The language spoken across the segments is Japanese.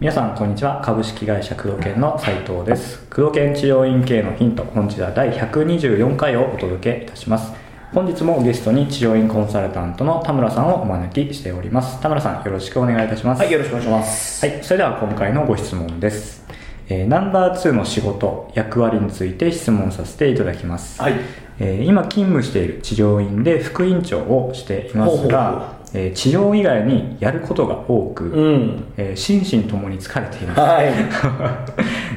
皆さんこんにちは。株式会社工藤研の斉藤です。工藤研治療院系のヒント本日は第124回をお届けいたします。本日もゲストに治療院コンサルタントの田村さんをお招きしております。田村さんよろしくお願いいたします。はい、よろしくお願いします。はい、それでは今回のご質問です、えーナンバー2の仕事役割について質問させていただきます、はい。えー今勤務している治療院で副院長をしていますがえー治療以外にやることが多く、うん。えー心身ともに疲れていますはい。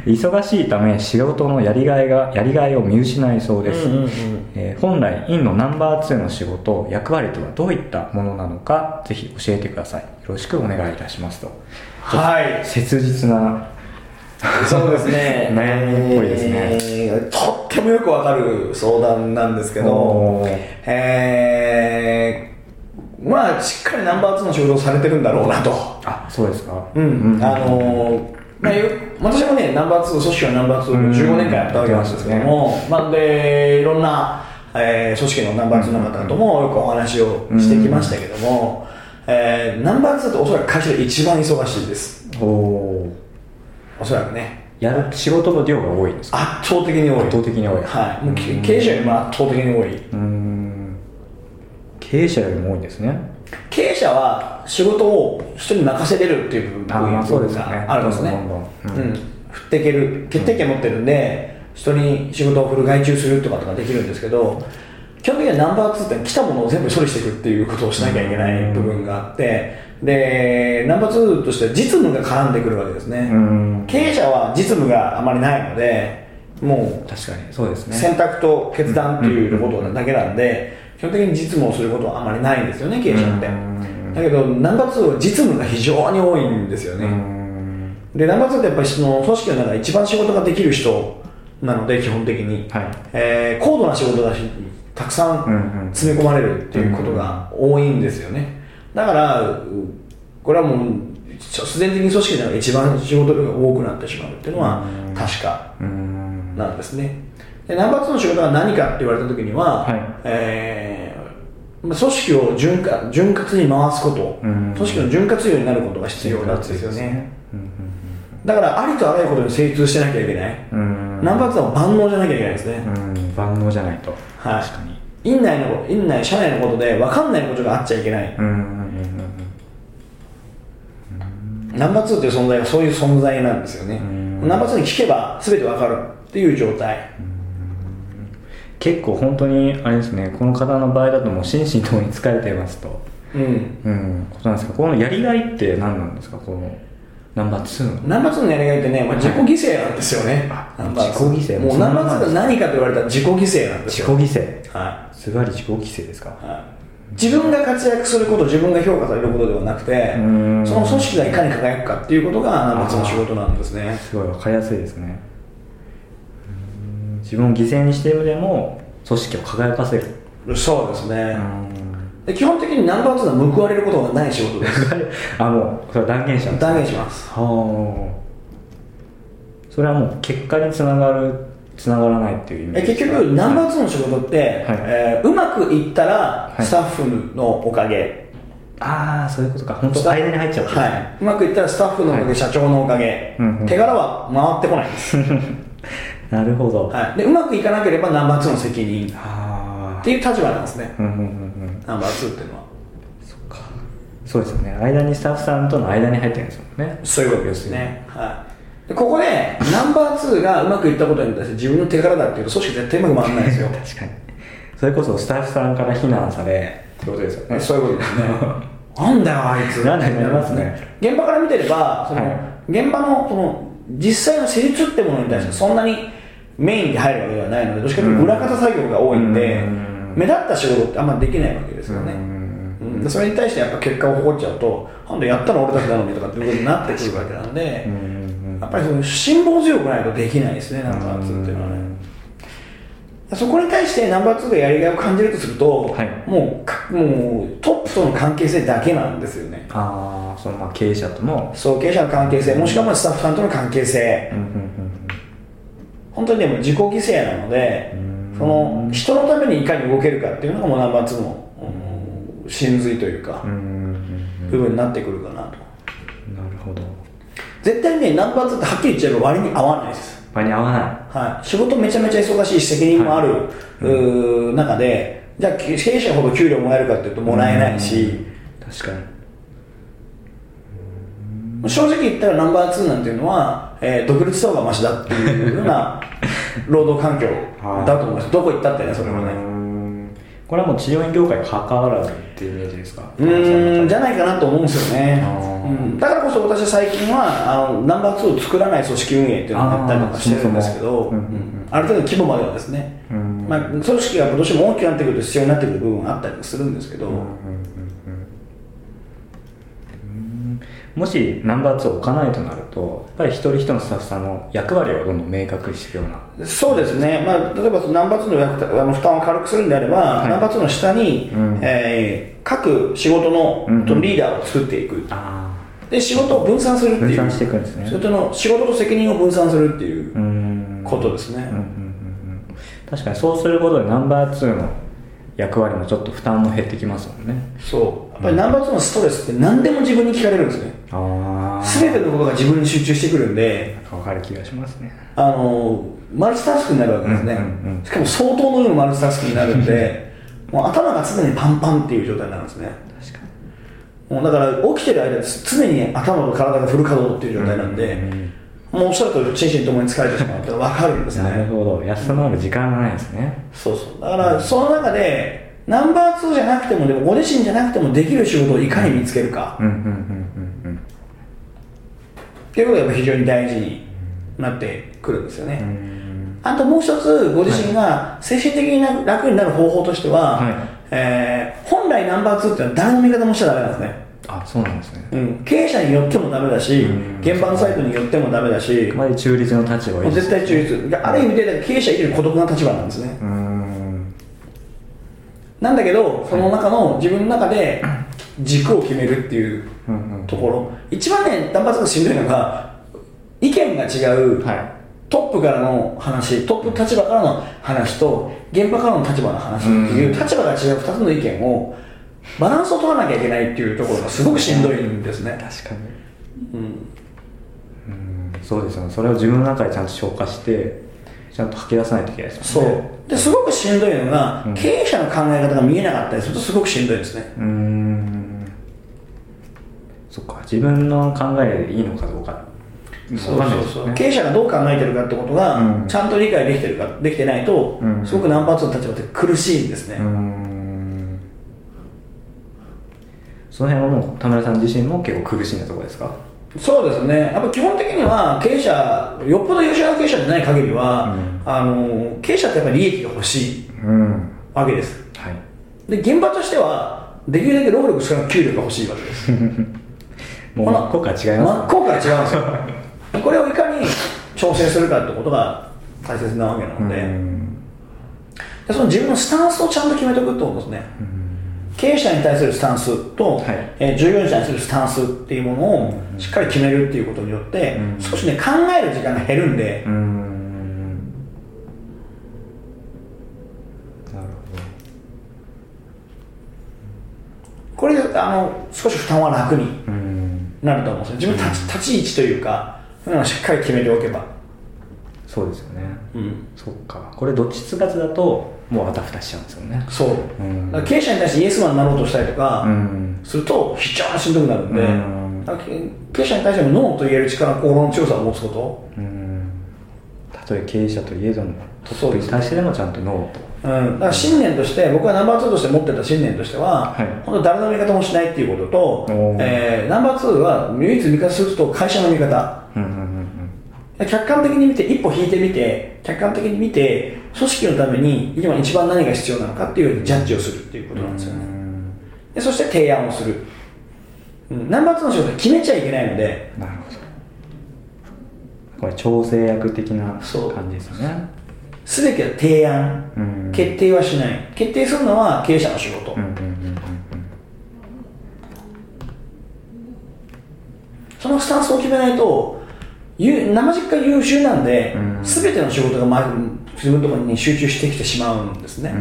忙しいため仕事のやりがいがやりがいを見失いそうです、うんうんうんえー本来院のナンバー2の仕事役割とはどういったものなのかぜひ教えてくださいよろしくお願いいたしますとはい。切実なそうですね。悩みっぽいですね。えーとってもよくわかる相談なんですけどえー、まあ、しっかりナンバー2の仕事をされてるんだろうなと。あそうですか。うん。あのー、まあ、よ私もね、ナンバー2、組織はナンバー2を15年間やったわけなんですけども、まあ、で、いろんな、えー組織のナンバー2の方ともよくお話をしてきましたけども、えーナンバー2っておそらく会社で一番忙しいです。おおおそらくね。やる仕事の量が多いですか？圧倒的に多い。圧倒的に多いはい。もう経経営者よりも圧倒的に多い。うーん経営者よりも多いんですね経営者は仕事を人に任せれるっていう部分があるんですね。振っていける。決定権持ってるんで、人に仕事を振る外注するとかとかできるんですけど、基本的にはナンバー2って来たものを全部処理していくっていうことをしなきゃいけない部分があって、で、ナンバー2としては実務が絡んでくるわけですね。うーん経営者は実務があまりないので、もう確かにそうですね選択と決断ということだけなんで、基本的に実務をすることはあまりないんですよね、経営者ってうん。だけど、ナンバー2は実務が非常に多いんですよね。んで、ナンバー2ってやっぱりその組織の中で一番仕事ができる人なので、基本的に。はいえー高度な仕事だし、たくさん詰め込まれるっていうことが多いんですよね。だから、うこれはもう、必然的に組織で一番仕事量が多くなってしまうっていうのは確かなんですね。でナンバー2の仕事は何かって言われた時には、はい。えーまあ組織を潤滑潤滑に回すこと、うん。組織の潤滑油になることが必要なんですよね。うん。だからありとあらゆることに精通してなきゃいけない。ナンバー2は万能じゃなきゃいけないですね。うん。万能じゃないと。はい。確かに院内の院内、社内のことで分かんないことがあっちゃいけない。うんうんうんナンバー2っていう存在はそういう存在なんですよね。んナンバー2に聞けば全て分かるっていう状態。結構本当にあれですねこの方の場合だともう心身ともに疲れていますとうん。うんことなんですがこのやりがいって何なんですかこのナンバー2の。ナンバー2のやりがいってね、まあ、自己犠牲なんですよね。あナンバー2自己犠牲。もうナンバー2が何かと言われたら自己犠牲なんです自己よ。犠牲。はズバリ自己犠牲ですか？い。はい。自分が活躍すること、自分が評価されることではなくてん、その組織がいかに輝くかっていうことがナンバー2の仕事なんですね。すごい分かりやすいですね。うん自分を犠牲にしてでも組織を輝かせる。そうですね。うんで基本的にナンバー2は報われることがない仕事です。あもうそれは断言したんです。断言します。はあ。それはもう結果につながるつながらないっていう意味え結局、ナンバー2の仕事って、えーうまくいったらい。スタッフのおかげ、ああそういうことか。本当間に入っちゃうってことはい、うまくいったらスタッフのおかげ、はい。社長のおかげ、うんうん。手柄は回ってこないんです、なるほど、はい、でうまくいかなければナンバー2の責任っていう立場なんですね、うんうんうんうんナンバー2っていうのは。そっかそうですよね間にスタッフさんとの間に入ってるんですもんねそういうことですね。はいでここで、ナンバー2がうまくいったことに対して自分の手柄だっていうと、組織絶対うまく回らないですよ。確かにそれこそスタッフさんから非難されってことですよねそういうことですね。なんだよ、あいつ。なんだよなりますね。現場から見てれば、その、はい現場の、その、実際の施術ってものに対してそんなにメインで入るわけではないので、どっちかというと裏方作業が多いんで、うん目立った仕事ってあんまできないわけですよね。うん。それに対してやっぱ結果を誇っちゃうと、なんでやったの俺たちなのにとかっていうことになってくるわけなんで、うん。うんやっぱりその辛抱強くないとできないですね、ナンバー2っていうのはね。そこに対してナンバー2がやりがいを感じるとすると、はい。もうかもうトップとの関係性だけなんですよね。ああそのまあ経営者との。そう経営者の関係性、もしくはまあスタッフさんとの関係性。う、んうん本当にでも自己犠牲なので、その人のためにいかに動けるかっていうのがもうナンバー2の真髄というか部分になってくるかなと。なるほど。絶対ねナンバー2ってはっきり言っちゃえば割に合わないです。場に合わない。はい、仕事めちゃめちゃ忙しいし責任もある、うー中でじゃあ経営者ほど給料もらえるかっていうともらえないし、確かに。正直言ったらナンバー2なんていうのは、えー独立した方がマシだっていうような労働環境だと思います。どこ行ったってねそれはね。うん。これはもう治療院業界に関わらずっていうイメージですか。うーんじゃないかなと思うんですよね。うん、だからこそ私最近はあのナンバー2を作らない組織運営っていうのをやったりとかしてるんですけどある程度の規模まではですね、うんまあ、組織がどうしても大きくなってくると必要になってくる部分があったりするんですけど、もしナンバー2を置かないとなるとやっぱり一人一人のスタッフさんの役割をどんどん明確にしていくような。そうですね、まあ、例えばそのナンバー2の役あの負担を軽くするんであれば、い。ナンバー2の下に、うん。えー各仕事の、リーダーを作っていく。あで仕事を分散するっていう。分散していくんですね。それとの仕事と責任を分散するっていうことですね、うんうんうんうん。確かにそうすることでナンバー2の役割もちょっと負担も減ってきますもんね。そうぱりナンバー2のストレスって何でも自分に聞かれるんですね。ああ全てのことが自分に集中してくるんで分かる気がしますね。あのマルチタスクになるわけですね、うんうんうん。しかも相当の量のマルチタスクになるんでもう頭が常にパンパンっていう状態になるんですね。確かもうだから起きてる間常に頭と体がフル稼働っていう状態なんで、もうおっしゃるとり心身ともに疲れてしまうって分かるんですになるねほど。休まる時間がないですね。そうそう。だからその中でナンバー2じゃなくてもでもご自身じゃなくてもできる仕事をいかに見つけるか。うんうんうんうんっていうことがやっぱ非常に大事になってくるんですよね、あともう一つご自身が精神的に楽になる方法としては、はい。えー本来ナンバー2っていうのは誰の味方もしちゃダメなんですね。あそうなんですね。うん、経営者によってもダメだし、うん。現場のサイトによってもダメだし、あまり中立の立場絶対中立、ある意味で経営者以上に孤独な立場なんですね。うーんなんだけど、その中の自分の中で軸を決めるっていうところ、一番ね、単発がしんどいのが、意見が違う、はい。トップからの話、トップ立場からの話と、現場からの立場の話っていう、立場が違う2つの意見を、バランスを取らなきゃいけないっていうところがすごくしんどいんですね。確かに。うん。うん。そうですよね。それを自分の中でちゃんと消化してちゃんと吐き出さないといけないですそもんね。う。ですごくしんどいのが、うん。経営者の考え方が見えなかったりするとすごくしんどいですね。うーん。そっか。自分の考えでいいのかどうか。そうう経営者がどう考えてるかってことが、うん。ちゃんと理解できてるか、できてないと、うん。すごくナンバー2の立場って苦しいんですね。うーん。その辺はもう田村さん自身も結構苦しんだところですか？そうですね。やっぱ基本的には経営者、よっぽど優秀な経営者でない限りは、うんあの、経営者ってやっぱり利益が欲しいうんわけです。はいで、現場としては、できるだけ労力少なく給料が欲しいわけです。もう真っ向から違い真っます向から違うんですよ。これをいかに調整するかってことが大切なわけなので、うんでその自分のスタンスをちゃんと決めておくってことですね。経営者に対するスタンスと、はい。えー従業員に対するスタンスっていうものをしっかり決めるっていうことによって、うん少しね、考える時間が減るんで。う、ーん。なるこれであの少し負担は楽になると思うんですよ。自分の立ち立ち位置というか、そういうのをしっかり決めておけば。そうですよね。うん、そっか。これどっちつかずだともうあたふたしちゃうんですよね。そう。うん。経営者に対してイエスマンになろうとしたりとか、うん。すると非常にしんどくなるんで、うん。経営者に対してもノーと言える力、心の強さを持つこうん。たとえ経営者といえどもトップに対してでもちゃんとノーと。と、うん、だから信念として、僕はナンバー2として持ってた信念としては、はい。本当誰の味方もしないっていうこととえーナンバー2は唯一味方すると会社の味方。うんうんうん客観的に見て、一歩引いてみて、客観的に見て、組織のために今一番何が必要なのかっていうジャッジをするっていうことなんですよね。うん。でそして提案をする。うん。ナンバー2の仕事は決めちゃいけないので、なるほど。これ調整役的なそう。感じですよね。すべては提案、うん。決定はしない。決定するのは経営者の仕事。うんうんうんうんそのスタンスを決めないと、ゆ生実家優秀なんでう、ん。すべての仕事がま自分のところに集中してきてしまうんですね。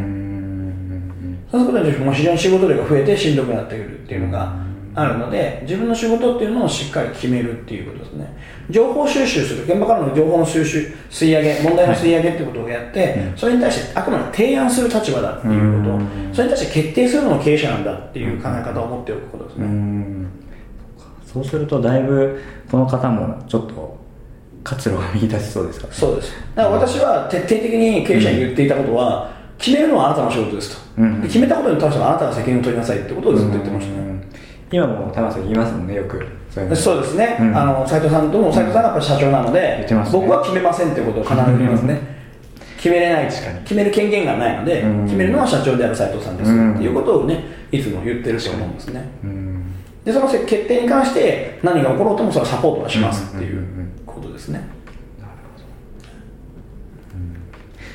そうすることもう非常に仕事量が増えてしんどくなってくるっていうのがあるので自分の仕事っていうのをしっかり決めるっていうことですね。情報収集する。現場からの情報の収集吸い上げ問題の吸い上げっていうことをやって、それに対してあくまで提案する立場だっていうこと、うん。それに対して決定するのも経営者なんだっていう考え方を持っておくことですうね、ん。そうするとだいぶこの方もちょっと活路が見出しそうですか？そうです。だから私は徹底的に経営者に言っていたことは、決めるのはあなたの仕事ですと、うん。で決めたことに対してはあなたが責任を取りなさいってことをずっと言ってましたね、うん。今も玉瀬さん言いますもんねよく。そうですね、うん。あの斉藤さんとも斉藤さんがやっぱり社長なので、言ってますね。僕は決めませんってことを必ず言いますね、決めれない決める権限がないので、うん。決めるのは社長である斉藤さんです、うんっていうことをねいつも言ってると思うんですね。うん。でその決定に関して何が起ころうともそれはサポートはしますっていんうんうんううんことですね、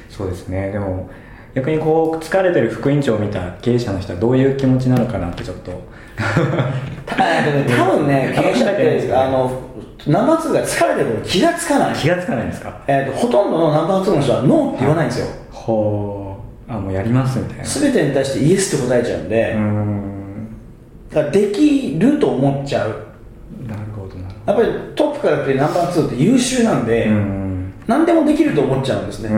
そうですね。でも逆にこう疲れてる副委員長を見た経営者の人はどういう気持ちなのかなってちょっと。多分ね 経営者ってあのナンバー2が疲れてること気がつかない、気がつかないんですか？えっとほとんどのナンバー2の人はノーって言わないんですよ。ほう。あもうやりますみたいな。全てに対してイエスって答えちゃうんで、うーん。だからできると思っちゃう。なるほどなるやっぱりトップからってナンバー2って優秀なんで、うん。何でもできると思っちゃうんですね、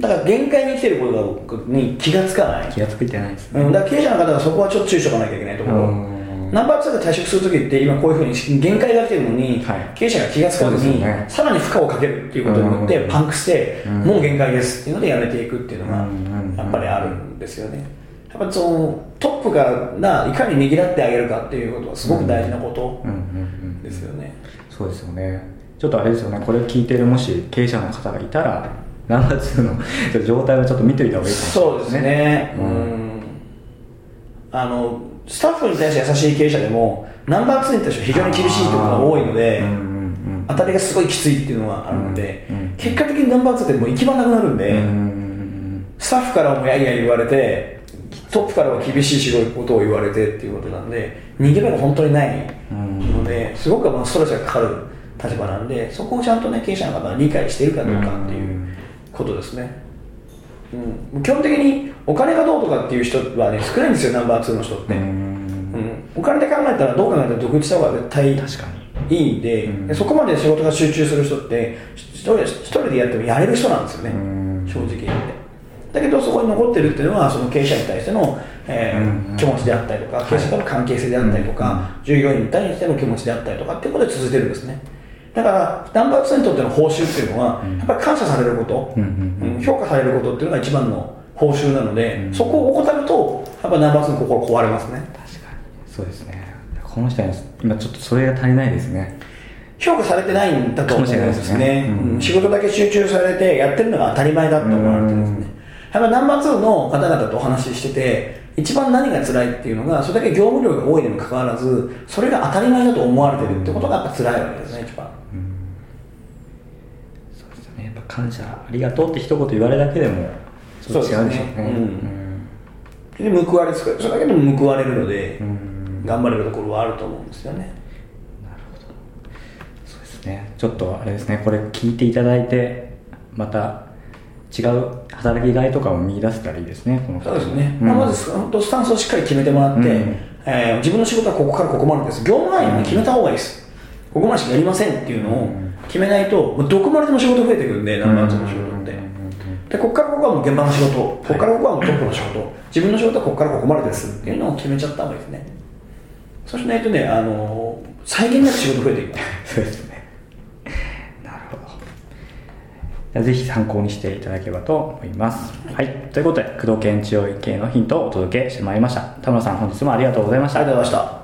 だから限界に来てることに気がつかない。うん、気がついてないですね。うん、だから経営者の方はそこはちょっと注意しとかなきゃいけないところ、うん。ナンバー2が退職するときって今こういうふうに限界が来てるのに、はい。経営者が気がつかずに、さらに負荷をかけるっていうことによってうんパンクして、うんもう限界ですっていうのでやめていくっていうのがうんやっぱりあるんですよねやっぱりそのトップががいかにねぎらってあげるかっていうことはすごく大事なことうんうんうんですよね、そうですよね。ちょっとあれですよね。これを聞いてるもし経営者の方がいたらナンバー2の状態をちょっと見ておいた方がいいかもしれないそうですね、ううん。ん、あのスタッフに対して優しい経営者でもナンバー2に対しては非常に厳しいところが多いので、うんうんうん当たりがすごいきついっていうのがあるので、うんうん結果的にナンバー2ってもう行き場なくなるんで、うんうんスタッフからもやいや言われてトップからは厳しい仕事を言われてっていうことなんで逃げ場が本当にないので、すごくまあストレスがかかる立場なんでそこをちゃんとね経営者の方が理解しているかどうかっていうことですね、うん、基本的にお金がどうとかっていう人はね少ないんですよナンバー2の人って、うん。お金で考えたらどう考えたら独立した方が絶対確かにいいんで,、うん。でそこまで仕事が集中する人って一人でやってもやれる人なんですよね、うん。正直言ってだけどそこに残ってるっていうのはその経営者に対しての、えーうん気持ちであったりとか経営者との関係性であったりとか、従業員に対しての気持ちであったりとかっていうことで続いてるんですね。だからナンバー2にとっての報酬っていうのは、やっぱり感謝されること、うん評価されることっていうのが一番の報酬なので、うんそこを怠るとやっぱナンバー2の心壊れますね。確かに。そうですね。この人に今ちょっとそれが足りないですね。評価されてないんだと思うんですね。ねうんうん。仕事だけ集中されてやってるのが当たり前だと思われてるんですねやっぱナンバー2の方々とお話ししてて一番何が辛いっていうのがそれだけ業務量が多いにもかかわらずそれが当たり前だと思われてるってことがやっぱ辛いわけですね一番。そうですね。やっぱ感謝ありがとうって一言言われるだけでもちょっと違うんでしょうね。そうですね。で報われつくそれだけでも報われるので、頑張れるところはあると思うんですよね。そうですね。ちょっとあれですね。これ聞いていただいてまた違う働きがいとかを見出せたらいいですねこのそうですね、うん。まあ、まず本当スタンスをしっかり決めてもらって、うん。えー自分の仕事はここからここまでです。業務範囲をね決めた方がいいです。ここまでしかやりませんっていうのを決めないとどこまででも仕事増えてくるんでナンバー2の仕事って。でここからここはもう現場の仕事ここからここはもうトップの仕事。自分の仕事はここからここまでですっていうのを決めちゃった方がいいですね。そうしないとね、あのー際限なく仕事増えていき ますそうですねなるほどじゃあぜひ参考にしていただければと思います。はい、ということで工藤研治療院系のヒントをお届けしてまいりました。田村さん本日もありがとうございました。ありがとうございました